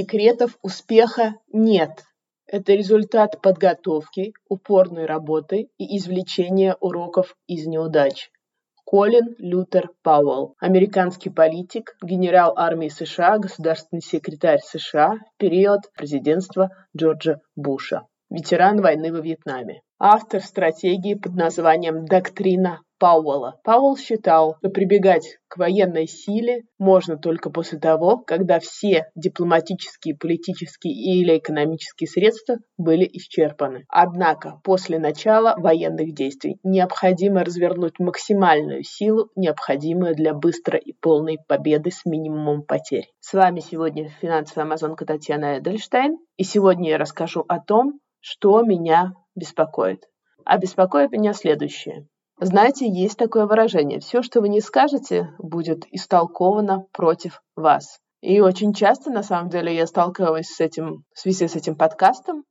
Секретов успеха нет. Это результат подготовки, упорной работы и извлечения уроков из неудач. Колин Лютер Пауэлл, американский политик, генерал армии США, государственный секретарь США в период президентства Джорджа Буша, ветеран войны во Вьетнаме, автор стратегии под названием «Доктрина Пауэлла. Пауэлл считал, что прибегать к военной силе можно только после того, когда все дипломатические, политические или экономические средства были исчерпаны. Однако после начала военных действий необходимо развернуть максимальную силу, необходимую для быстрой и полной победы с минимумом потерь. С вами сегодня финансовая амазонка Татьяна Эдельштейн, и сегодня я расскажу о том, что меня беспокоит. А беспокоит меня следующее. Знаете, есть такое выражение. Все, что вы не скажете, будет истолковано против вас. И очень часто, на самом деле, я сталкивалась с этим, в связи с этим подкастом,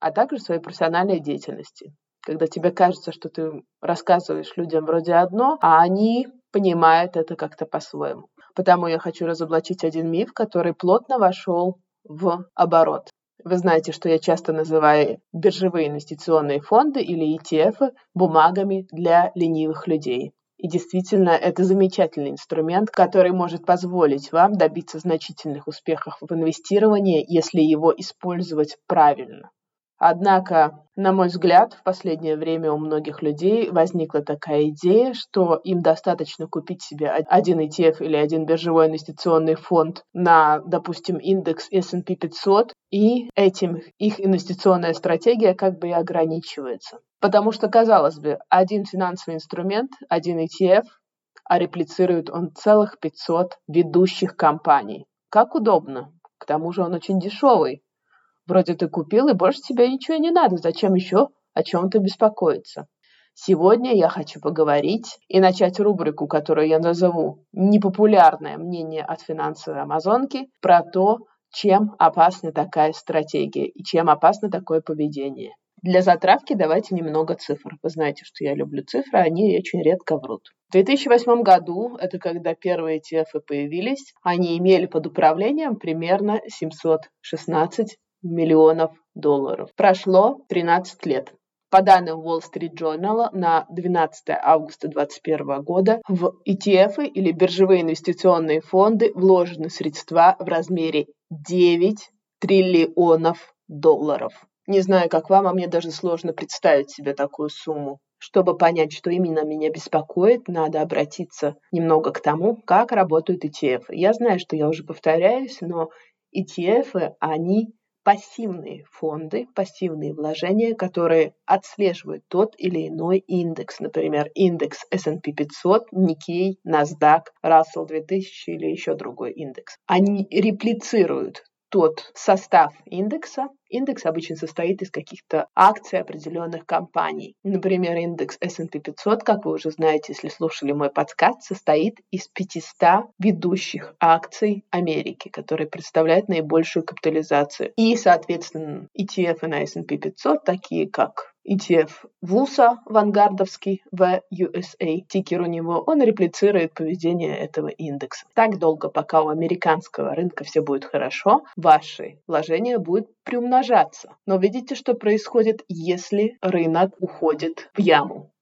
а также в своей профессиональной деятельности. Когда тебе кажется, что ты рассказываешь людям вроде одно, а они понимают это как-то по-своему. Потому я хочу разоблачить один миф, который плотно вошел в оборот. Вы знаете, что я часто называю биржевые инвестиционные фонды или ETF бумагами для ленивых людей. И действительно, это замечательный инструмент, который может позволить вам добиться значительных успехов в инвестировании, если его использовать правильно. Однако, на мой взгляд, в последнее время у многих людей возникла такая идея, что им достаточно купить себе один ETF или один биржевой инвестиционный фонд на, допустим, индекс S&P 500, и этим их инвестиционная стратегия как бы и ограничивается. Потому что, казалось бы, один финансовый инструмент, один ETF, а реплицирует он целых 500 ведущих компаний. Как удобно. К тому же он очень дешевый. Вроде ты купил, и больше тебе ничего не надо. Зачем еще о чем-то беспокоиться? Сегодня я хочу поговорить и начать рубрику, которую я назову «Непопулярное мнение от финансовой амазонки» про то, чем опасна такая стратегия и чем опасно такое поведение. Для затравки давайте немного цифр. Вы знаете, что я люблю цифры, они очень редко врут. В 2008 году, это когда первые ETF появились, они имели под управлением примерно 716 миллионов долларов. Прошло 13 лет. По данным Wall Street Journal, на 12 августа 2021 года в ETF или биржевые инвестиционные фонды вложены средства в размере 9 триллионов долларов. Не знаю, как вам, а мне даже сложно представить себе такую сумму. Чтобы понять, что именно меня беспокоит, надо обратиться немного к тому, как работают ETF. Я знаю, что я уже повторяюсь, но ETF, они пассивные фонды, пассивные вложения, которые отслеживают тот или иной индекс, например, индекс S&P 500, Nikkei, NASDAQ, Russell 2000 или еще другой индекс. Они реплицируют тот состав индекса. Индекс обычно состоит из каких-то акций определенных компаний. Например, индекс S&P 500, как вы уже знаете, если слушали мой подкаст, состоит из 500 ведущих акций Америки, которые представляют наибольшую капитализацию. И, соответственно, ETF на S&P 500, такие как ETF ВУСа вангардовский в USA, тикер у него, он реплицирует поведение этого индекса. Так долго, пока у американского рынка все будет хорошо, ваши вложения будут приумножаться. Но видите, что происходит, если рынок уходит в яму.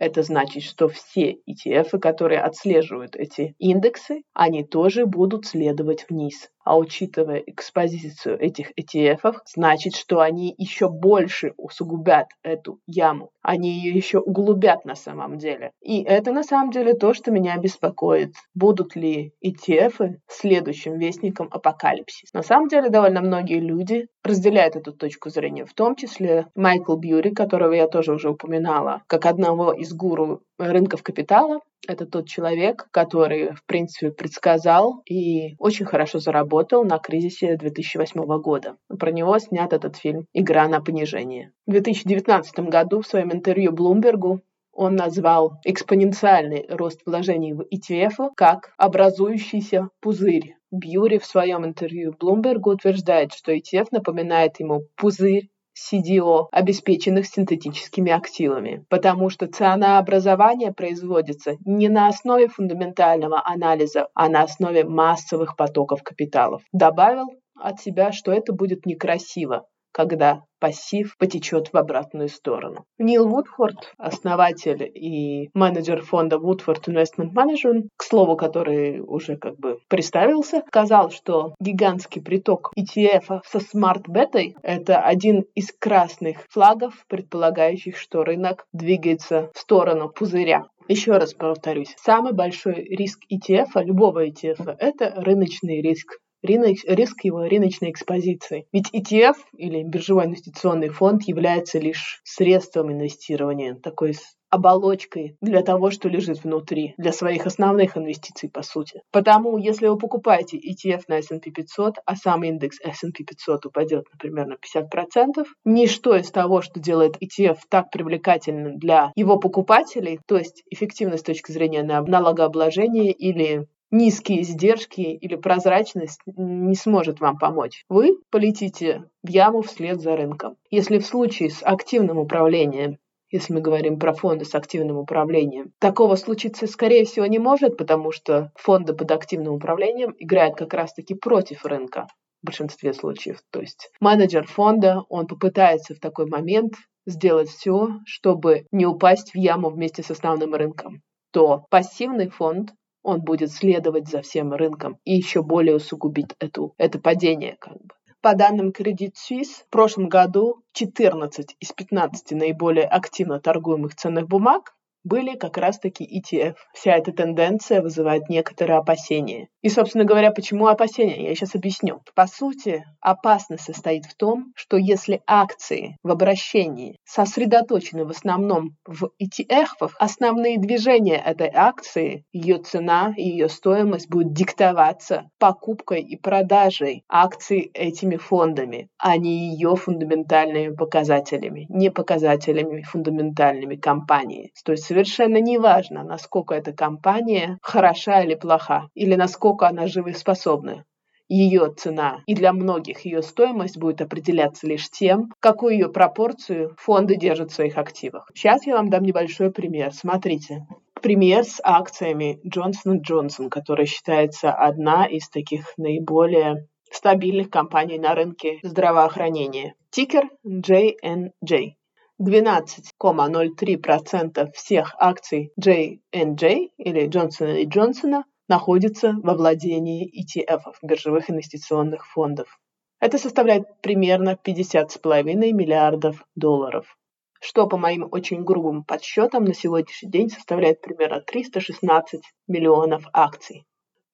Это значит, что все ETF, которые отслеживают эти индексы, они тоже будут следовать вниз. А учитывая экспозицию этих ETF, значит, что они еще больше усугубят эту яму. Они ее еще углубят на самом деле. И это на самом деле то, что меня беспокоит. Будут ли ETF следующим вестником апокалипсиса? На самом деле довольно многие люди разделяют эту точку зрения, в том числе Майкл Бьюри, которого я тоже уже упоминала, как одного из гуру рынков капитала. Это тот человек, который, в принципе, предсказал и очень хорошо заработал на кризисе 2008 года. Про него снят этот фильм «Игра на понижение». В 2019 году в своем интервью Блумбергу он назвал экспоненциальный рост вложений в ETF как образующийся пузырь. Бьюри в своем интервью Блумбергу утверждает, что ETF напоминает ему пузырь CDO, обеспеченных синтетическими активами, потому что ценообразование производится не на основе фундаментального анализа, а на основе массовых потоков капиталов. Добавил от себя, что это будет некрасиво когда пассив потечет в обратную сторону. Нил Вудфорд, основатель и менеджер фонда Woodford Investment Management, к слову, который уже как бы представился, сказал, что гигантский приток ETF со смарт-бетой – это один из красных флагов, предполагающих, что рынок двигается в сторону пузыря. Еще раз повторюсь, самый большой риск ETF, любого ETF, это рыночный риск риск его рыночной экспозиции. Ведь ETF или биржевой инвестиционный фонд является лишь средством инвестирования, такой оболочкой для того, что лежит внутри, для своих основных инвестиций, по сути. Потому, если вы покупаете ETF на S&P 500, а сам индекс S&P 500 упадет, например, на 50%, ничто из того, что делает ETF так привлекательным для его покупателей, то есть эффективность с точки зрения налогообложения или низкие издержки или прозрачность не сможет вам помочь. Вы полетите в яму вслед за рынком. Если в случае с активным управлением если мы говорим про фонды с активным управлением. Такого случиться, скорее всего, не может, потому что фонды под активным управлением играют как раз-таки против рынка в большинстве случаев. То есть менеджер фонда, он попытается в такой момент сделать все, чтобы не упасть в яму вместе с основным рынком то пассивный фонд он будет следовать за всем рынком и еще более усугубить эту, это падение как бы. По данным Credit Suisse, в прошлом году 14 из 15 наиболее активно торгуемых ценных бумаг были как раз-таки ETF. Вся эта тенденция вызывает некоторые опасения. И, собственно говоря, почему опасения? Я сейчас объясню. По сути, опасность состоит в том, что если акции в обращении сосредоточены в основном в ETF, основные движения этой акции, ее цена и ее стоимость будут диктоваться покупкой и продажей акций этими фондами, а не ее фундаментальными показателями, не показателями фундаментальными компании. То есть совершенно неважно, насколько эта компания хороша или плоха, или насколько она живоспособна. Ее цена и для многих ее стоимость будет определяться лишь тем, какую ее пропорцию фонды держат в своих активах. Сейчас я вам дам небольшой пример. Смотрите. Пример с акциями Johnson Johnson, которая считается одна из таких наиболее стабильных компаний на рынке здравоохранения. Тикер JNJ. 12,03% всех акций J&J или Johnson Johnson находится во владении ETF, биржевых инвестиционных фондов. Это составляет примерно 50,5 миллиардов долларов, что по моим очень грубым подсчетам на сегодняшний день составляет примерно 316 миллионов акций.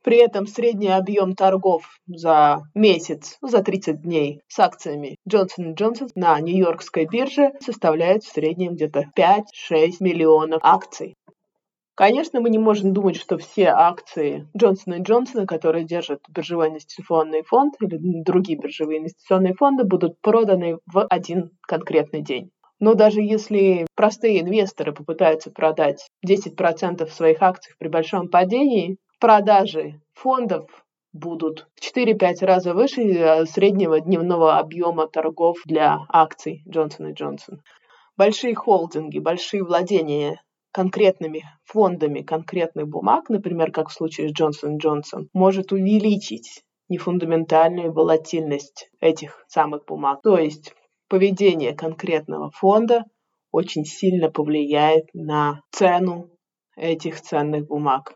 При этом средний объем торгов за месяц, за 30 дней с акциями Johnson Johnson на Нью-Йоркской бирже составляет в среднем где-то 5-6 миллионов акций. Конечно, мы не можем думать, что все акции Johnson Johnson, которые держат биржевой инвестиционный фонд или другие биржевые инвестиционные фонды, будут проданы в один конкретный день. Но даже если простые инвесторы попытаются продать 10% своих акций при большом падении, продажи фондов будут в 4-5 раза выше э, среднего дневного объема торгов для акций Johnson Johnson. Большие холдинги, большие владения конкретными фондами конкретных бумаг, например, как в случае с Johnson Johnson, может увеличить нефундаментальную волатильность этих самых бумаг. То есть поведение конкретного фонда очень сильно повлияет на цену этих ценных бумаг.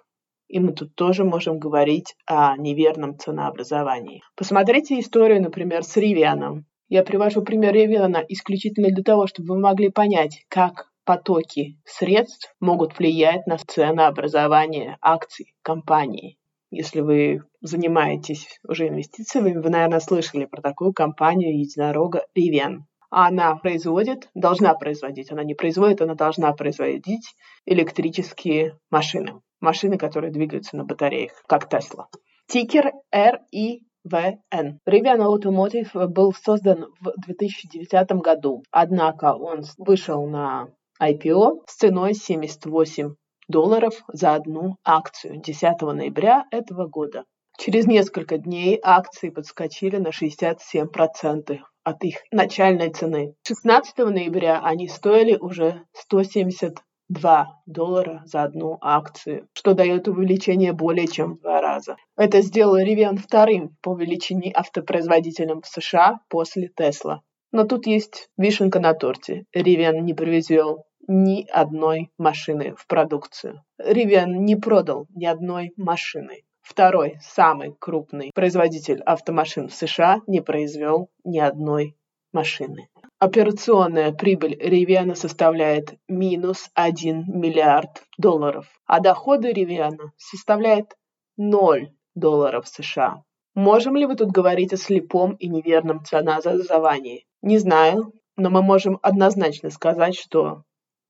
И мы тут тоже можем говорить о неверном ценообразовании. Посмотрите историю, например, с Ривианом. Я привожу пример Ривиана исключительно для того, чтобы вы могли понять, как потоки средств могут влиять на ценообразование акций компании. Если вы занимаетесь уже инвестициями, вы, наверное, слышали про такую компанию единорога Rivian. Она производит, должна производить, она не производит, она должна производить электрические машины машины, которые двигаются на батареях, как Тесла. Тикер RIVN. Rivian Automotive был создан в 2009 году, однако он вышел на IPO с ценой 78 долларов за одну акцию 10 ноября этого года. Через несколько дней акции подскочили на 67% от их начальной цены. 16 ноября они стоили уже 170 2 доллара за одну акцию, что дает увеличение более чем в два раза. Это сделало Rivian вторым по величине автопроизводителем в США после Tesla. Но тут есть вишенка на торте. Rivian не привезел ни одной машины в продукцию. Rivian не продал ни одной машины. Второй, самый крупный производитель автомашин в США не произвел ни одной машины. Операционная прибыль Rivian составляет минус 1 миллиард долларов, а доходы Rivian составляют 0 долларов США. Можем ли вы тут говорить о слепом и неверном ценообразовании? Не знаю, но мы можем однозначно сказать, что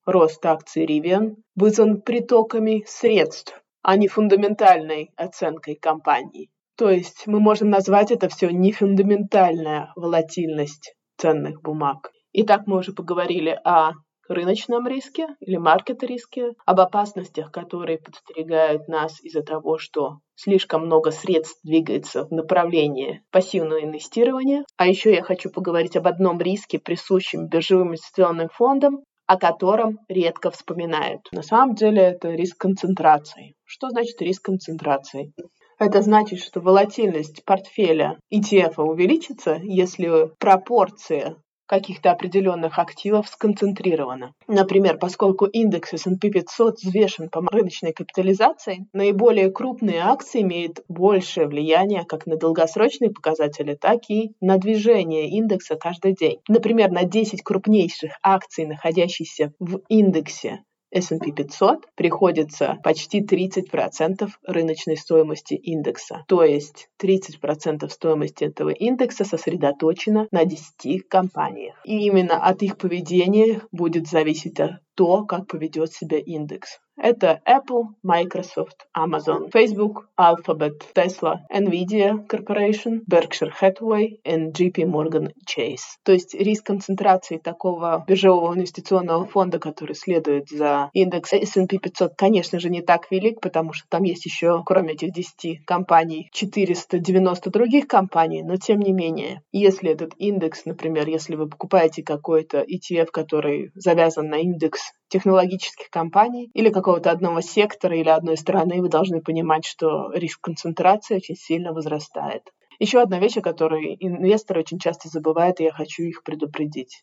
рост акций Rivian вызван притоками средств, а не фундаментальной оценкой компании. То есть мы можем назвать это все не фундаментальная волатильность ценных бумаг. Итак, мы уже поговорили о рыночном риске или маркет-риске, об опасностях, которые подстерегают нас из-за того, что слишком много средств двигается в направлении пассивного инвестирования. А еще я хочу поговорить об одном риске, присущем биржевым инвестиционным фондам, о котором редко вспоминают. На самом деле это риск концентрации. Что значит риск концентрации? Это значит, что волатильность портфеля ETF увеличится, если пропорция каких-то определенных активов сконцентрирована. Например, поскольку индекс S&P 500 взвешен по рыночной капитализации, наиболее крупные акции имеют большее влияние как на долгосрочные показатели, так и на движение индекса каждый день. Например, на 10 крупнейших акций, находящихся в индексе S&P 500 приходится почти 30% рыночной стоимости индекса. То есть 30% стоимости этого индекса сосредоточено на 10 компаниях. И именно от их поведения будет зависеть то, как поведет себя индекс. Это Apple, Microsoft, Amazon, Facebook, Alphabet, Tesla, Nvidia Corporation, Berkshire Hathaway и JP Morgan Chase. То есть риск концентрации такого биржевого инвестиционного фонда, который следует за индекс S&P 500, конечно же, не так велик, потому что там есть еще, кроме этих 10 компаний, 490 других компаний, но тем не менее, если этот индекс, например, если вы покупаете какой-то ETF, который завязан на индекс технологических компаний или какого-то одного сектора или одной страны, вы должны понимать, что риск концентрации очень сильно возрастает. Еще одна вещь, о которой инвесторы очень часто забывают, и я хочу их предупредить.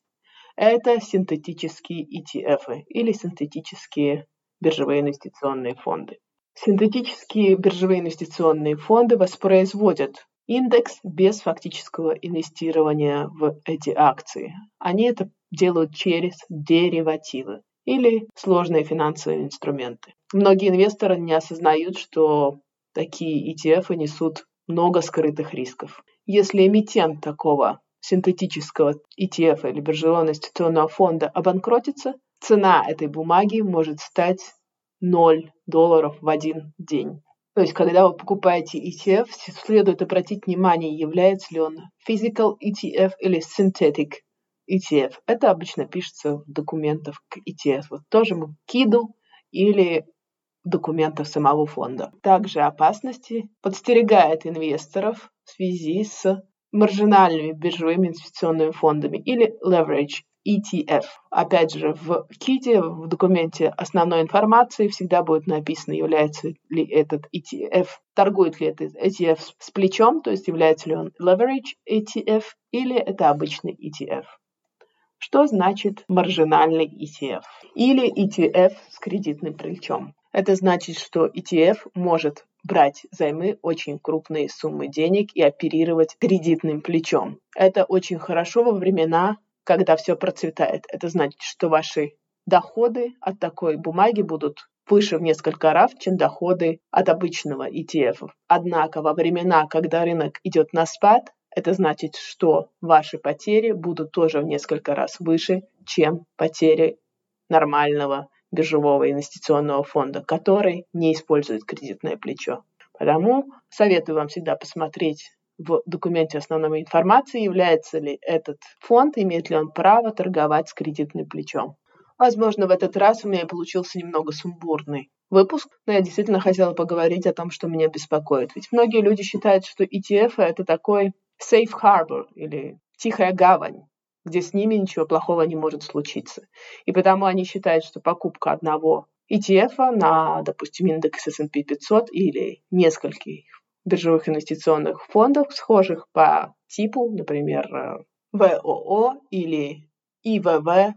Это синтетические ETF или синтетические биржевые инвестиционные фонды. Синтетические биржевые инвестиционные фонды воспроизводят индекс без фактического инвестирования в эти акции. Они это делают через деривативы или сложные финансовые инструменты. Многие инвесторы не осознают, что такие ETF несут много скрытых рисков. Если эмитент такого синтетического ETF или биржевого инвестиционного фонда обанкротится, цена этой бумаги может стать 0 долларов в один день. То есть, когда вы покупаете ETF, следует обратить внимание, является ли он physical ETF или synthetic ETF. Это обычно пишется в документах к ETF. Вот тоже мы КИДу или документах самого фонда. Также опасности подстерегает инвесторов в связи с маржинальными биржевыми инвестиционными фондами или leverage ETF. Опять же, в КИТе, в документе основной информации всегда будет написано, является ли этот ETF, торгует ли этот ETF с плечом, то есть является ли он leverage ETF или это обычный ETF. Что значит маржинальный ETF? Или ETF с кредитным плечом? Это значит, что ETF может брать займы очень крупные суммы денег и оперировать кредитным плечом. Это очень хорошо во времена, когда все процветает. Это значит, что ваши доходы от такой бумаги будут выше в несколько раз, чем доходы от обычного ETF. Однако во времена, когда рынок идет на спад, это значит, что ваши потери будут тоже в несколько раз выше, чем потери нормального биржевого инвестиционного фонда, который не использует кредитное плечо. Потому советую вам всегда посмотреть в документе основной информации, является ли этот фонд, имеет ли он право торговать с кредитным плечом. Возможно, в этот раз у меня получился немного сумбурный выпуск, но я действительно хотела поговорить о том, что меня беспокоит. Ведь многие люди считают, что ETF это такой safe harbor или тихая гавань где с ними ничего плохого не может случиться. И потому они считают, что покупка одного ETF на, допустим, индекс S&P 500 или нескольких биржевых инвестиционных фондов, схожих по типу, например, ВОО или ИВВ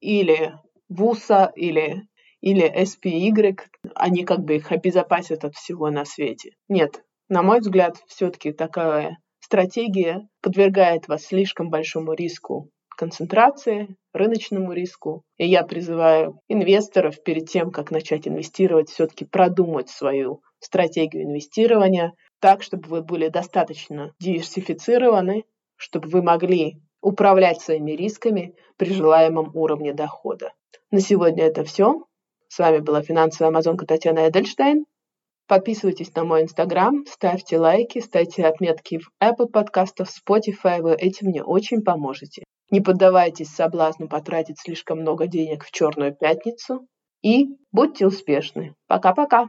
или ВУСа или или SPY, они как бы их обезопасят от всего на свете. Нет, на мой взгляд, все-таки такая стратегия подвергает вас слишком большому риску концентрации, рыночному риску. И я призываю инвесторов перед тем, как начать инвестировать, все-таки продумать свою стратегию инвестирования так, чтобы вы были достаточно диверсифицированы, чтобы вы могли управлять своими рисками при желаемом уровне дохода. На сегодня это все. С вами была финансовая амазонка Татьяна Эдельштейн. Подписывайтесь на мой инстаграм, ставьте лайки, ставьте отметки в Apple подкастах, Spotify, вы этим мне очень поможете. Не поддавайтесь соблазну потратить слишком много денег в черную пятницу и будьте успешны. Пока-пока!